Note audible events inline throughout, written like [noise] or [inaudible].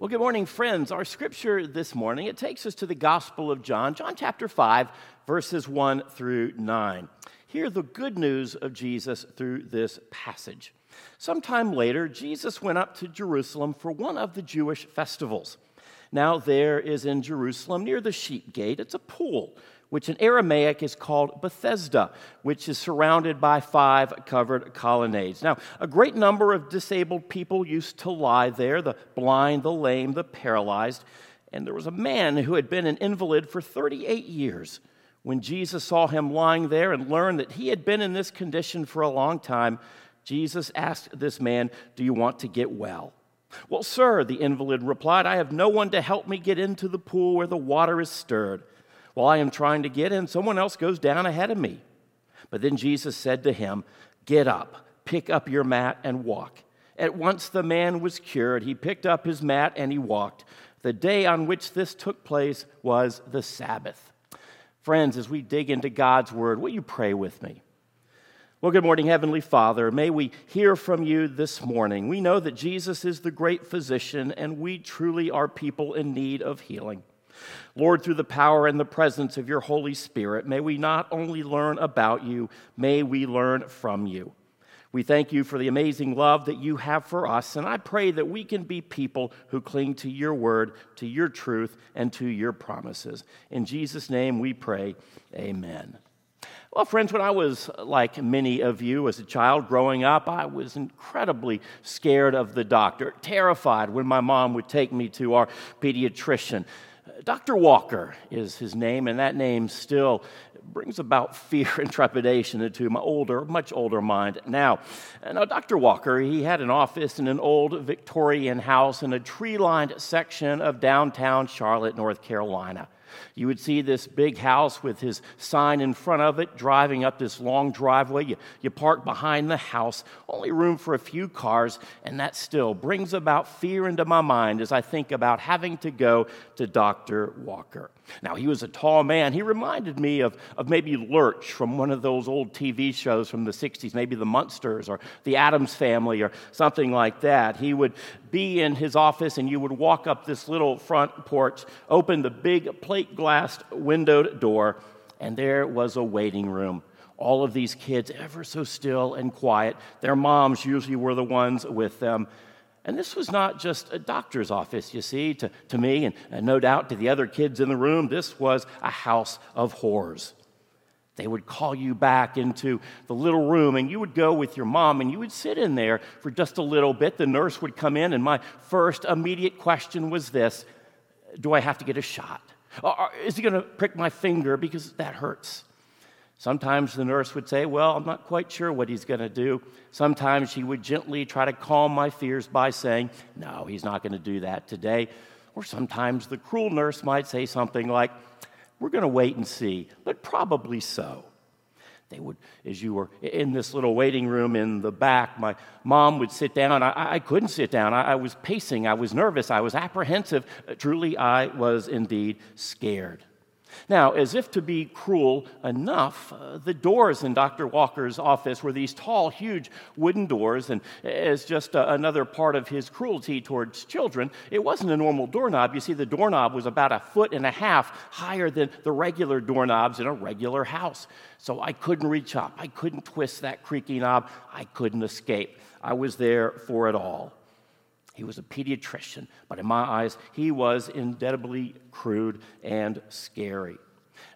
Well, good morning, friends. Our scripture this morning, it takes us to the Gospel of John, John chapter 5, verses 1 through 9. Hear the good news of Jesus through this passage. Sometime later, Jesus went up to Jerusalem for one of the Jewish festivals. Now, there is in Jerusalem, near the sheep gate, it's a pool which in Aramaic is called Bethesda, which is surrounded by five covered colonnades. Now, a great number of disabled people used to lie there the blind, the lame, the paralyzed. And there was a man who had been an invalid for 38 years. When Jesus saw him lying there and learned that he had been in this condition for a long time, Jesus asked this man, Do you want to get well? Well, sir, the invalid replied, I have no one to help me get into the pool where the water is stirred. While I am trying to get in, someone else goes down ahead of me. But then Jesus said to him, Get up, pick up your mat, and walk. At once the man was cured. He picked up his mat and he walked. The day on which this took place was the Sabbath. Friends, as we dig into God's word, will you pray with me? Well, good morning, Heavenly Father. May we hear from you this morning. We know that Jesus is the great physician, and we truly are people in need of healing. Lord, through the power and the presence of your Holy Spirit, may we not only learn about you, may we learn from you. We thank you for the amazing love that you have for us, and I pray that we can be people who cling to your word, to your truth, and to your promises. In Jesus' name we pray, amen. Well, friends, when I was like many of you as a child growing up, I was incredibly scared of the doctor, terrified when my mom would take me to our pediatrician. Dr. Walker is his name, and that name still brings about [laughs] fear and trepidation into my older, much older mind now. Now, Dr. Walker, he had an office in an old Victorian house in a tree lined section of downtown Charlotte, North Carolina. You would see this big house with his sign in front of it, driving up this long driveway. You, you park behind the house, only room for a few cars, and that still brings about fear into my mind as I think about having to go to Dr. Walker. Now, he was a tall man. He reminded me of, of maybe Lurch from one of those old TV shows from the 60s, maybe The Munsters or The Addams Family or something like that. He would be in his office, and you would walk up this little front porch, open the big plate glassed windowed door, and there was a waiting room. All of these kids, ever so still and quiet. Their moms usually were the ones with them. And this was not just a doctor's office, you see, to, to me, and, and no doubt to the other kids in the room. This was a house of horrors. They would call you back into the little room, and you would go with your mom, and you would sit in there for just a little bit. The nurse would come in, and my first immediate question was this Do I have to get a shot? Or is he going to prick my finger because that hurts? Sometimes the nurse would say, Well, I'm not quite sure what he's going to do. Sometimes she would gently try to calm my fears by saying, No, he's not going to do that today. Or sometimes the cruel nurse might say something like, We're going to wait and see, but probably so. They would, as you were in this little waiting room in the back, my mom would sit down. I, I couldn't sit down. I, I was pacing. I was nervous. I was apprehensive. Truly, I was indeed scared. Now, as if to be cruel enough, uh, the doors in Dr. Walker's office were these tall, huge wooden doors, and as just uh, another part of his cruelty towards children, it wasn't a normal doorknob. You see, the doorknob was about a foot and a half higher than the regular doorknobs in a regular house. So I couldn't reach up, I couldn't twist that creaky knob, I couldn't escape. I was there for it all. He was a pediatrician, but in my eyes, he was indelibly crude and scary.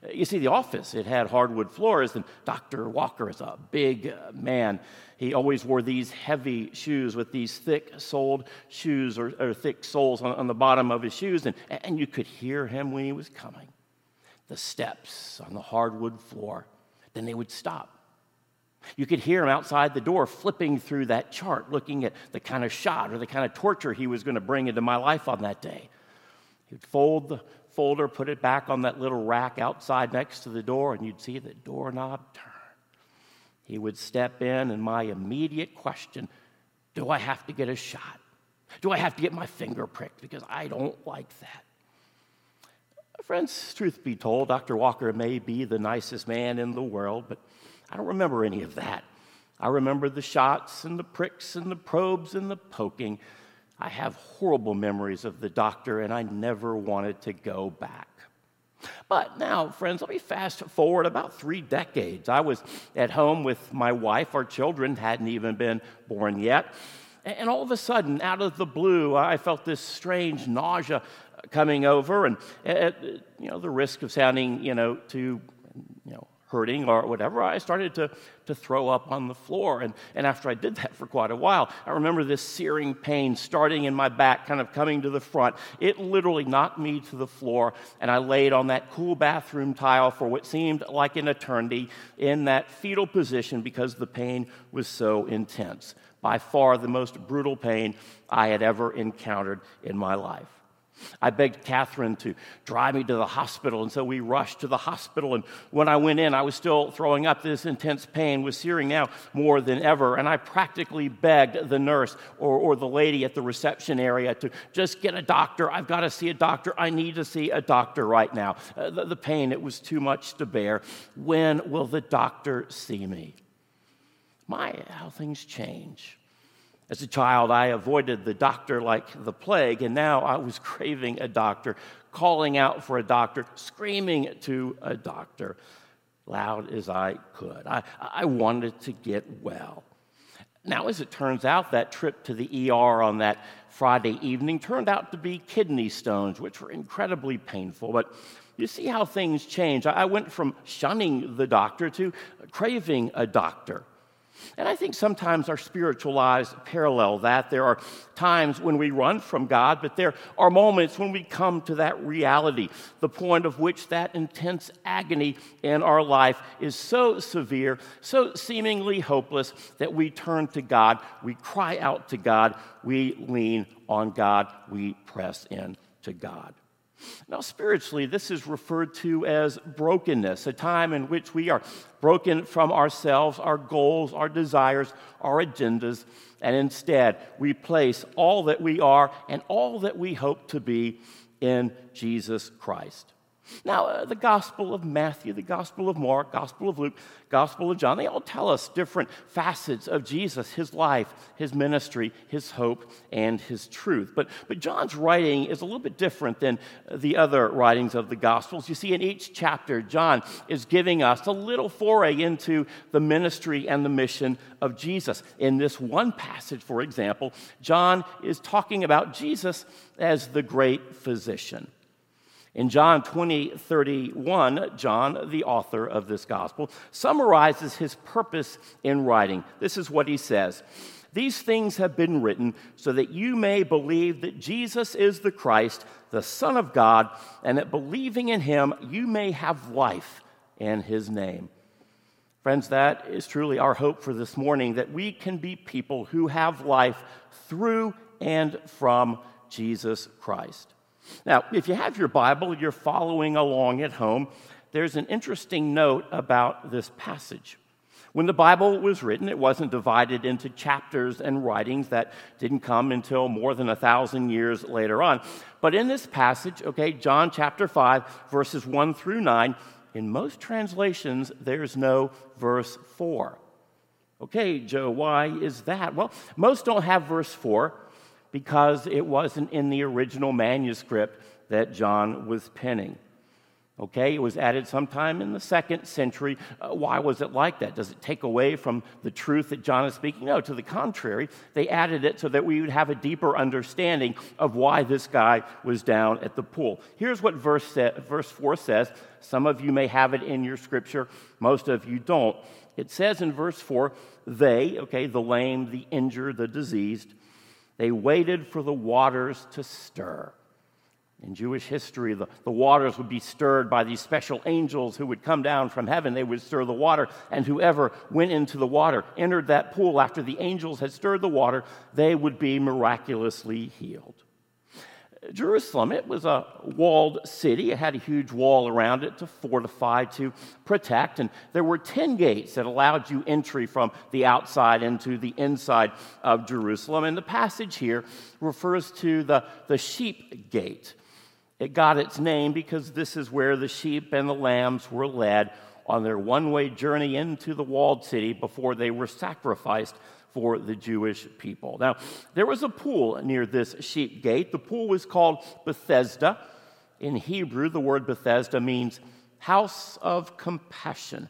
You see, the office, it had hardwood floors, and Dr. Walker is a big uh, man. He always wore these heavy shoes with these thick soled shoes or, or thick soles on, on, the bottom of his shoes, and, and you could hear him when he was coming. The steps on the hardwood floor. Then they would stop you could hear him outside the door flipping through that chart, looking at the kind of shot or the kind of torture he was going to bring into my life on that day. He'd fold the folder, put it back on that little rack outside next to the door, and you'd see the doorknob turn. He would step in, and my immediate question do I have to get a shot? Do I have to get my finger pricked? Because I don't like that. Friends, truth be told, Dr. Walker may be the nicest man in the world, but I don't remember any of that. I remember the shots and the pricks and the probes and the poking. I have horrible memories of the doctor, and I never wanted to go back. But now, friends, let me fast forward about three decades. I was at home with my wife. Our children hadn't even been born yet. And all of a sudden, out of the blue, I felt this strange nausea coming over, and at, you know, the risk of sounding, you know, too, you know, hurting or whatever, I started to, to throw up on the floor. And, and after I did that for quite a while, I remember this searing pain starting in my back, kind of coming to the front. It literally knocked me to the floor, and I laid on that cool bathroom tile for what seemed like an eternity in that fetal position because the pain was so intense. By far the most brutal pain I had ever encountered in my life. I begged Catherine to drive me to the hospital, and so we rushed to the hospital. And when I went in, I was still throwing up. This intense pain was searing now more than ever. And I practically begged the nurse or, or the lady at the reception area to just get a doctor. I've got to see a doctor. I need to see a doctor right now. Uh, the, the pain, it was too much to bear. When will the doctor see me? My, how things change. As a child, I avoided the doctor like the plague, and now I was [laughs] craving a doctor, calling out for a doctor, screaming to a doctor, loud as I could. I, I wanted to get well. Now, as it turns out, that trip to the ER on that Friday evening turned out to be kidney stones, which were incredibly painful. But you see how things change. I went from shunning the doctor to craving a doctor. And I think sometimes our spiritual lives parallel that. There are times when we run from God, but there are moments when we come to that reality, the point of which that intense agony in our life is so severe, so seemingly hopeless, that we turn to God, we cry out to God, we lean on God, we press in to God. Now, spiritually, this is referred to as brokenness, a time in which we are broken from ourselves, our goals, our desires, our agendas, and instead we place all that we are and all that we hope to be in Jesus Christ. Now, uh, the Gospel of Matthew, the Gospel of Mark, Gospel of Luke, Gospel of John, they all tell us different facets of Jesus, his life, his ministry, his hope, and his truth. But, but John's writing is a little bit different than the other writings of the Gospels. You see, in each chapter, John is giving us a little foray into the ministry and the mission of Jesus. In this one passage, for example, John is talking about Jesus as the great physician. In John 20, 31, John, the author of this gospel, summarizes his purpose in writing. This is what he says These things have been written so that you may believe that Jesus is the Christ, the Son of God, and that believing in him you may have life in his name. Friends, that is truly our hope for this morning that we can be people who have life through and from Jesus Christ. Now, if you have your Bible, you're following along at home, there's an interesting note about this passage. When the Bible was written, it wasn't divided into chapters and writings that didn't come until more than a thousand years later on. But in this passage, okay, John chapter 5, verses 1 through 9, in most translations, there's no verse 4. Okay, Joe, why is that? Well, most don't have verse 4 because it wasn't in the original manuscript that John was penning. Okay, it was added sometime in the second century. Uh, why was it like that? Does it take away from the truth that John is speaking? No, to the contrary. They added it so that we would have a deeper understanding of why this guy was down at the pool. Here's what verse, sa- verse 4 says. Some of you may have it in your scripture, most of you don't. It says in verse 4 they, okay, the lame, the injured, the diseased, they waited for the waters to stir. In Jewish history, the, the waters would be stirred by these special angels who would come down from heaven. They would stir the water, and whoever went into the water, entered that pool after the angels had stirred the water, they would be miraculously healed. Jerusalem, it was a walled city. It had a huge wall around it to fortify, to protect. And there were 10 gates that allowed you entry from the outside into the inside of Jerusalem. And the passage here refers to the, the sheep gate. It got its name because this is where the sheep and the lambs were led on their one way journey into the walled city before they were sacrificed for the Jewish people. Now, there was a pool near this sheep gate. The pool was called Bethesda. In Hebrew, the word Bethesda means house of compassion.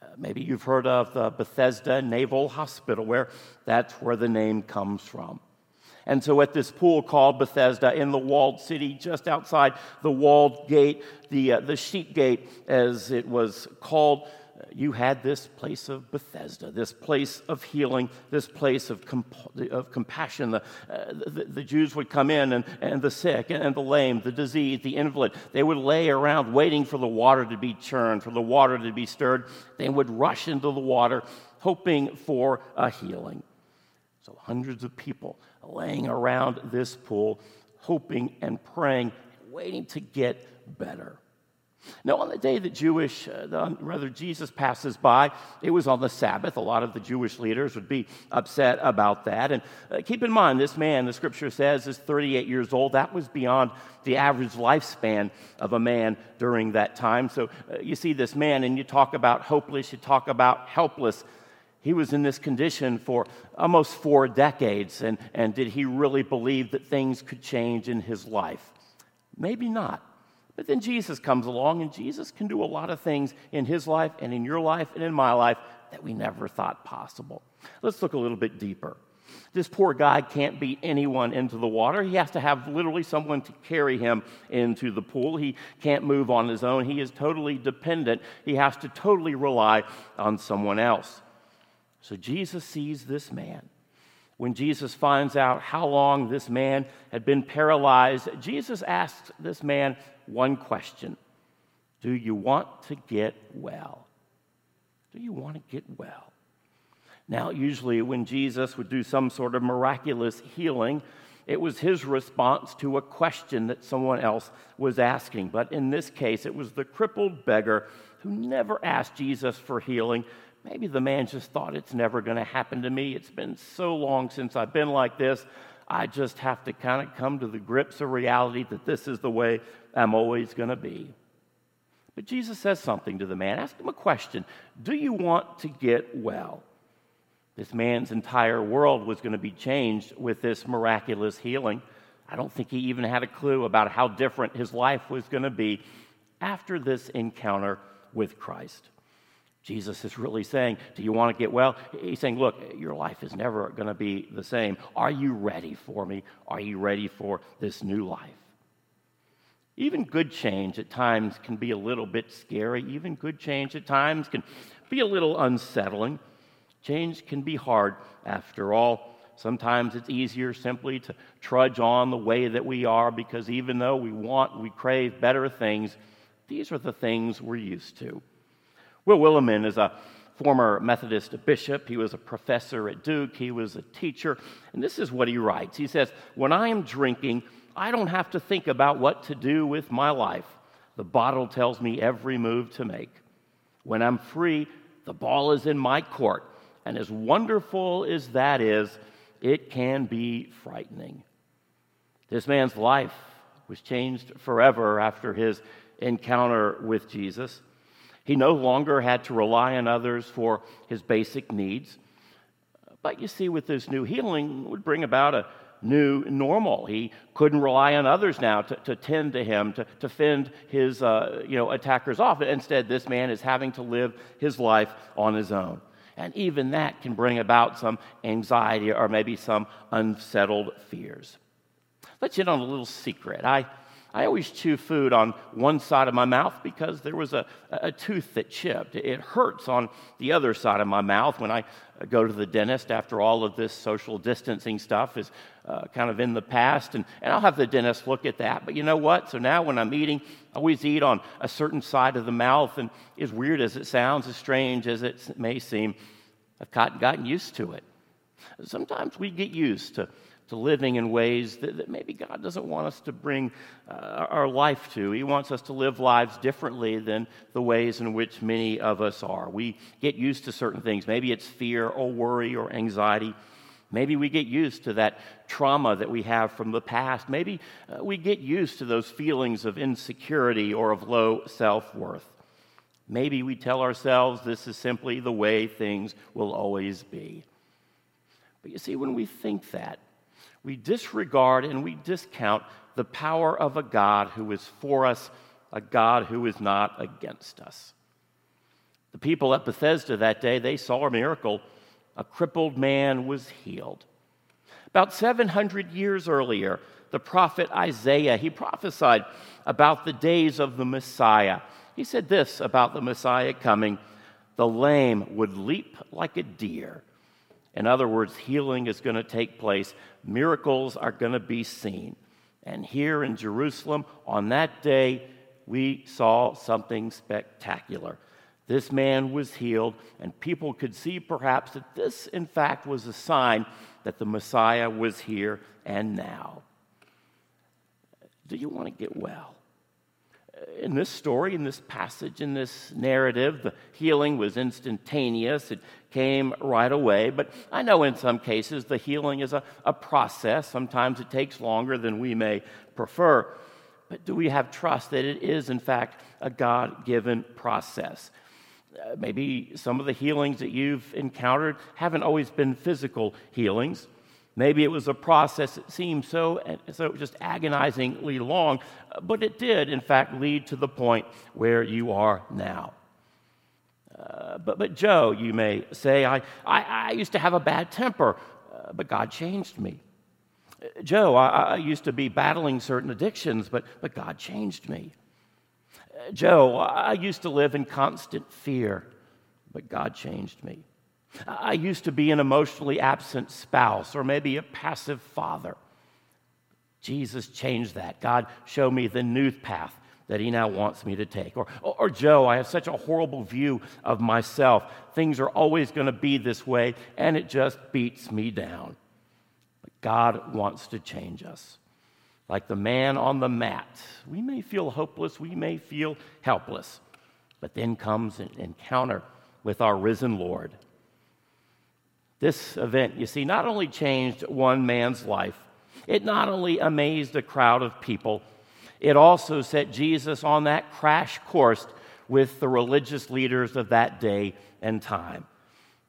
Uh, maybe you've heard of the Bethesda Naval Hospital, where that's where the name comes from. And so, at this pool called Bethesda in the walled city, just outside the walled gate, the, uh, the sheep gate, as it was called, you had this place of Bethesda, this place of healing, this place of, comp- of compassion. The, uh, the, the, Jews would come in, and, and the sick, and the lame, the diseased, the invalid, they would lay around waiting for the water to be churned, for the water to be stirred. They would rush into the water, hoping for a healing. So, hundreds of people laying around this pool, hoping and praying, waiting to get better. Now, on the day that Jewish, uh, rather Jesus passes by, it was on the Sabbath. A lot of the Jewish leaders would be upset about that. And uh, keep in mind, this man, the scripture says, is 38 years old. That was beyond the average lifespan of a man during that time. So uh, you see this man, and you talk about hopeless, you talk about helpless. He was in this condition for almost four decades. And, and did he really believe that things could change in his life? Maybe not. But then Jesus comes along, and Jesus can do a lot of things in his life and in your life and in my life that we never thought possible. Let's look a little bit deeper. This poor guy can't beat anyone into the water. He has to have literally someone to carry him into the pool. He can't move on his own. He is totally dependent. He has to totally rely on someone else. So Jesus sees this man when Jesus finds out how long this man had been paralyzed, Jesus asks this man one question Do you want to get well? Do you want to get well? Now, usually when Jesus would do some sort of miraculous healing, it was his response to a question that someone else was asking. But in this case, it was the crippled beggar who never asked Jesus for healing, Maybe the man just thought it's never going to happen to me. It's been so long since I've been like this. I just have to kind of come to the grips of reality that this is the way I'm always going to be. But Jesus says something to the man. Ask him a question Do you want to get well? This man's entire world was going to be changed with this miraculous healing. I don't think he even had a clue about how different his life was going to be after this encounter with Christ. Jesus is really saying, Do you want to get well? He's saying, Look, your life is never going to be the same. Are you ready for me? Are you ready for this new life? Even good change at times can be a little bit scary. Even good change at times can be a little unsettling. Change can be hard after all. Sometimes it's easier simply to trudge on the way that we are because even though we want, we crave better things, these are the things we're used to. Will Willimon is a former Methodist bishop. He was a professor at Duke. He was a teacher. And this is what he writes He says, When I am drinking, I don't have to think about what to do with my life. The bottle tells me every move to make. When I'm free, the ball is in my court. And as wonderful as that is, it can be frightening. This man's life was changed forever after his encounter with Jesus. He no longer had to rely on others for his basic needs. But you see, with this new healing, would bring about a new normal. He couldn't rely on others now to, to tend to him, to, to fend his uh, you know, attackers off. Instead, this man is having to live his life on his own. And even that can bring about some anxiety or maybe some unsettled fears. Let's in on a little secret. I I always chew food on one side of my mouth because there was a, a tooth that chipped. It hurts on the other side of my mouth when I go to the dentist after all of this social distancing stuff is uh, kind of in the past. And, and I'll have the dentist look at that. But you know what? So now when I'm eating, I always eat on a certain side of the mouth. And as weird as it sounds, as strange as it may seem, I've gotten, used to it. Sometimes we get used to to living in ways that, that, maybe God doesn't want us to bring uh, our life to. He wants us to live lives differently than the ways in which many of us are. We get used to certain things. Maybe it's fear or worry or anxiety. Maybe we get used to that trauma that we have from the past. Maybe uh, we get used to those feelings of insecurity or of low self worth. Maybe we tell ourselves this is simply the way things will always be. But you see, when we think that, we disregard and we discount the power of a God who is for us, a God who is not against us. The people at Bethesda that day, they saw a miracle. A crippled man was healed. About 700 years earlier, the prophet Isaiah, he prophesied about the days of the Messiah. He said this about the Messiah coming the lame would leap like a deer. In other words, healing is going to take place, miracles are going to be seen. And here in Jerusalem, on that day, we saw something spectacular. This man was healed, and people could see perhaps that this, in fact, was a sign that the Messiah was here and now. Do you want to get well? in this story, in this passage, in this narrative, the healing was instantaneous. It came right away. But I know in some cases the healing is a, a process. Sometimes it takes longer than we may prefer. But do we have trust that it is, in fact, a God given process? Uh, maybe some of the healings that you've encountered haven't always been physical healings. Maybe it was a process that seemed so, so just agonizingly long, but it did, in fact, lead to the point where you are now. Uh, but, but Joe, you may say, I, I, I used to have a bad temper, uh, but God changed me. Joe, I, I, used to be battling certain addictions, but, but God changed me. Joe, I used to live in constant fear, but God changed me. I used to be an emotionally absent spouse or maybe a passive father. Jesus changed that. God showed me the new path that He now wants me to take. Or, or, Joe, I have such a horrible view of myself. Things are always going to be this way, and it just beats me down. But God wants to change us. Like the man on the mat, we may feel hopeless, we may feel helpless, but then comes an encounter with our risen Lord this event, you see, not only changed one man's life, it not only amazed a crowd of people, it also set Jesus on that crash course with the religious leaders of that day and time.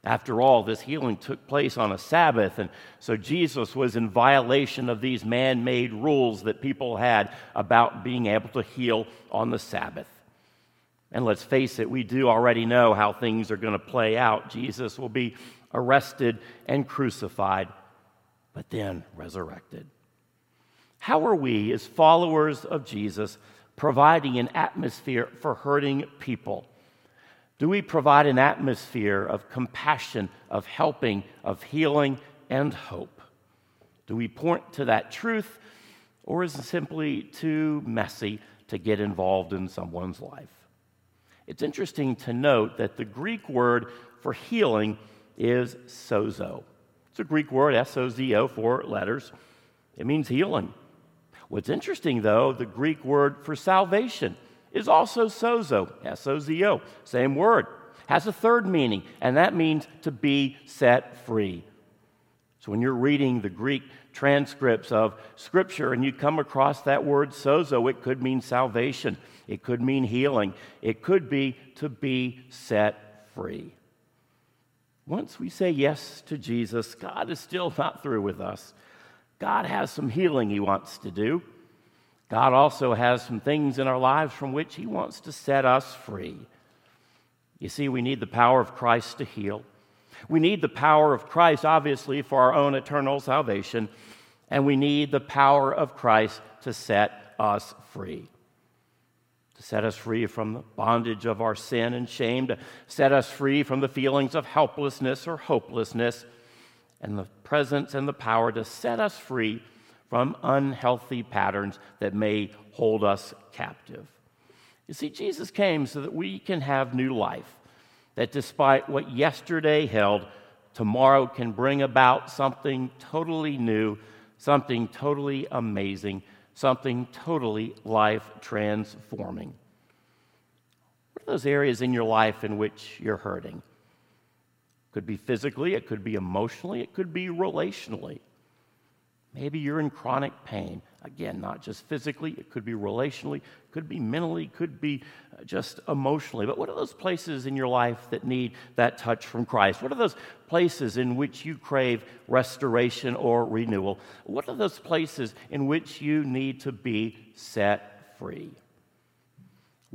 After all, this healing took place on a Sabbath, and so Jesus was in violation of these man made rules that people had about being able to heal on the Sabbath. And let's face it, we do already know how things are going to play out. Jesus will be arrested, and crucified, but then resurrected. How are we, as followers of Jesus, providing an atmosphere for hurting people? Do we provide an atmosphere of compassion, of helping, of healing, and hope? Do we point to that truth, or is it simply too messy to get involved in someone's life? It's interesting to note that the Greek word for healing is sozo. It's a Greek word, S O Z O, four letters. It means healing. What's interesting, though, the Greek word for salvation is also sozo, S O Z O, same word. Has a third meaning, and that means to be set free. So when you're reading the Greek transcripts of Scripture and you come across that word sozo, it could mean salvation, it could mean healing, it could be to be set free. Once we say yes to Jesus, God is still not through with us. God has some healing He wants to do. God also has some things in our lives from which He wants to set us free. You see, we need the power of Christ to heal. We need the power of Christ, obviously, for our own eternal salvation. And we need the power of Christ to set us free to set us free from the bondage of our sin and shame, to set us free from the feelings of helplessness or hopelessness, and the presence and the power to set us free from unhealthy patterns that may hold us captive. You see, Jesus came so that we can have new life, that despite what yesterday held, tomorrow can bring about something totally new, something totally amazing something totally life transforming. What are those areas in your life in which you're hurting? It could be physically, it could be emotionally, it could be relationally. Maybe you're in chronic pain, Again, not just physically, it could be relationally, could be mentally, could be uh, just emotionally. But what are those places in your life that need that touch from Christ? What are those places in which you crave restoration or renewal? What are those places in which you need to be set free?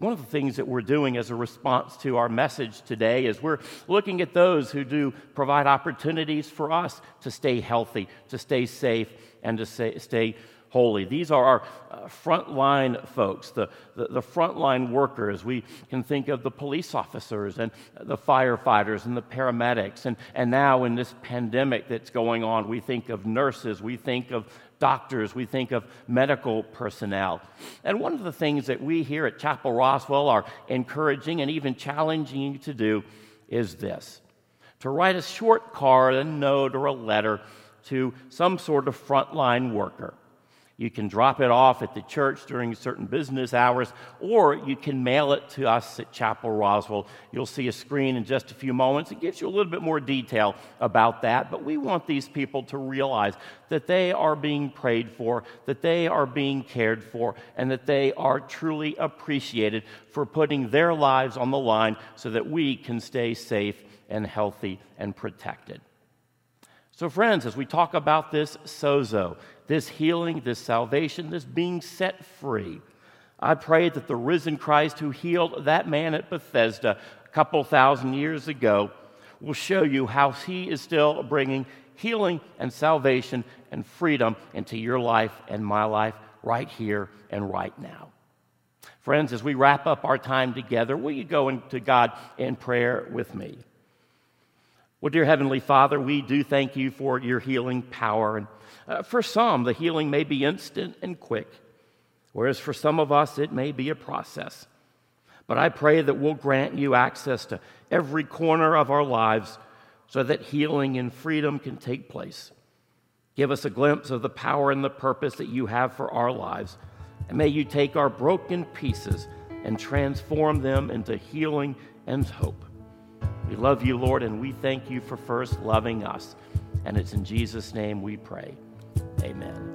One of the things that we're doing as a response to our message today is we're looking at those who do provide opportunities for us to stay healthy, to stay safe, and to stay holy. These are our uh, frontline folks, the, the, the frontline workers. We can think of the police officers and the firefighters and the paramedics. And, and now, in this pandemic that's going on, we think of nurses, we think of doctors, we think of medical personnel. And one of the things that we here at Chapel Roswell are encouraging and even challenging you to do is this to write a short card, a note, or a letter to some sort of frontline worker. You can drop it off at the church during certain business hours, or you can mail it to us at Chapel Roswell. You'll see a screen in just a few moments. It gives you a little bit more detail about that, but we want these people to realize that they are being prayed for, that they are being cared for, and that they are truly appreciated for putting their lives on the line so that we can stay safe and healthy and protected. So, friends, as we talk about this sozo, this healing, this salvation, this being set free, I pray that the risen Christ who healed that man at Bethesda a couple thousand years ago will show you how he is still bringing healing and salvation and freedom into your life and my life right here and right now. Friends, as we wrap up our time together, will you go into God in prayer with me? Well, dear Heavenly Father, we do thank you for your healing power. And uh, for some, the healing may be instant and quick, whereas for some of us, it may be a process. But I pray that we'll grant you access to every corner of our lives so that healing and freedom can take place. Give us a glimpse of the power and the purpose that you have for our lives. And may you take our broken pieces and transform them into healing and hope. We love you, Lord, and we thank you for first loving us. And it's in Jesus' name we pray. Amen.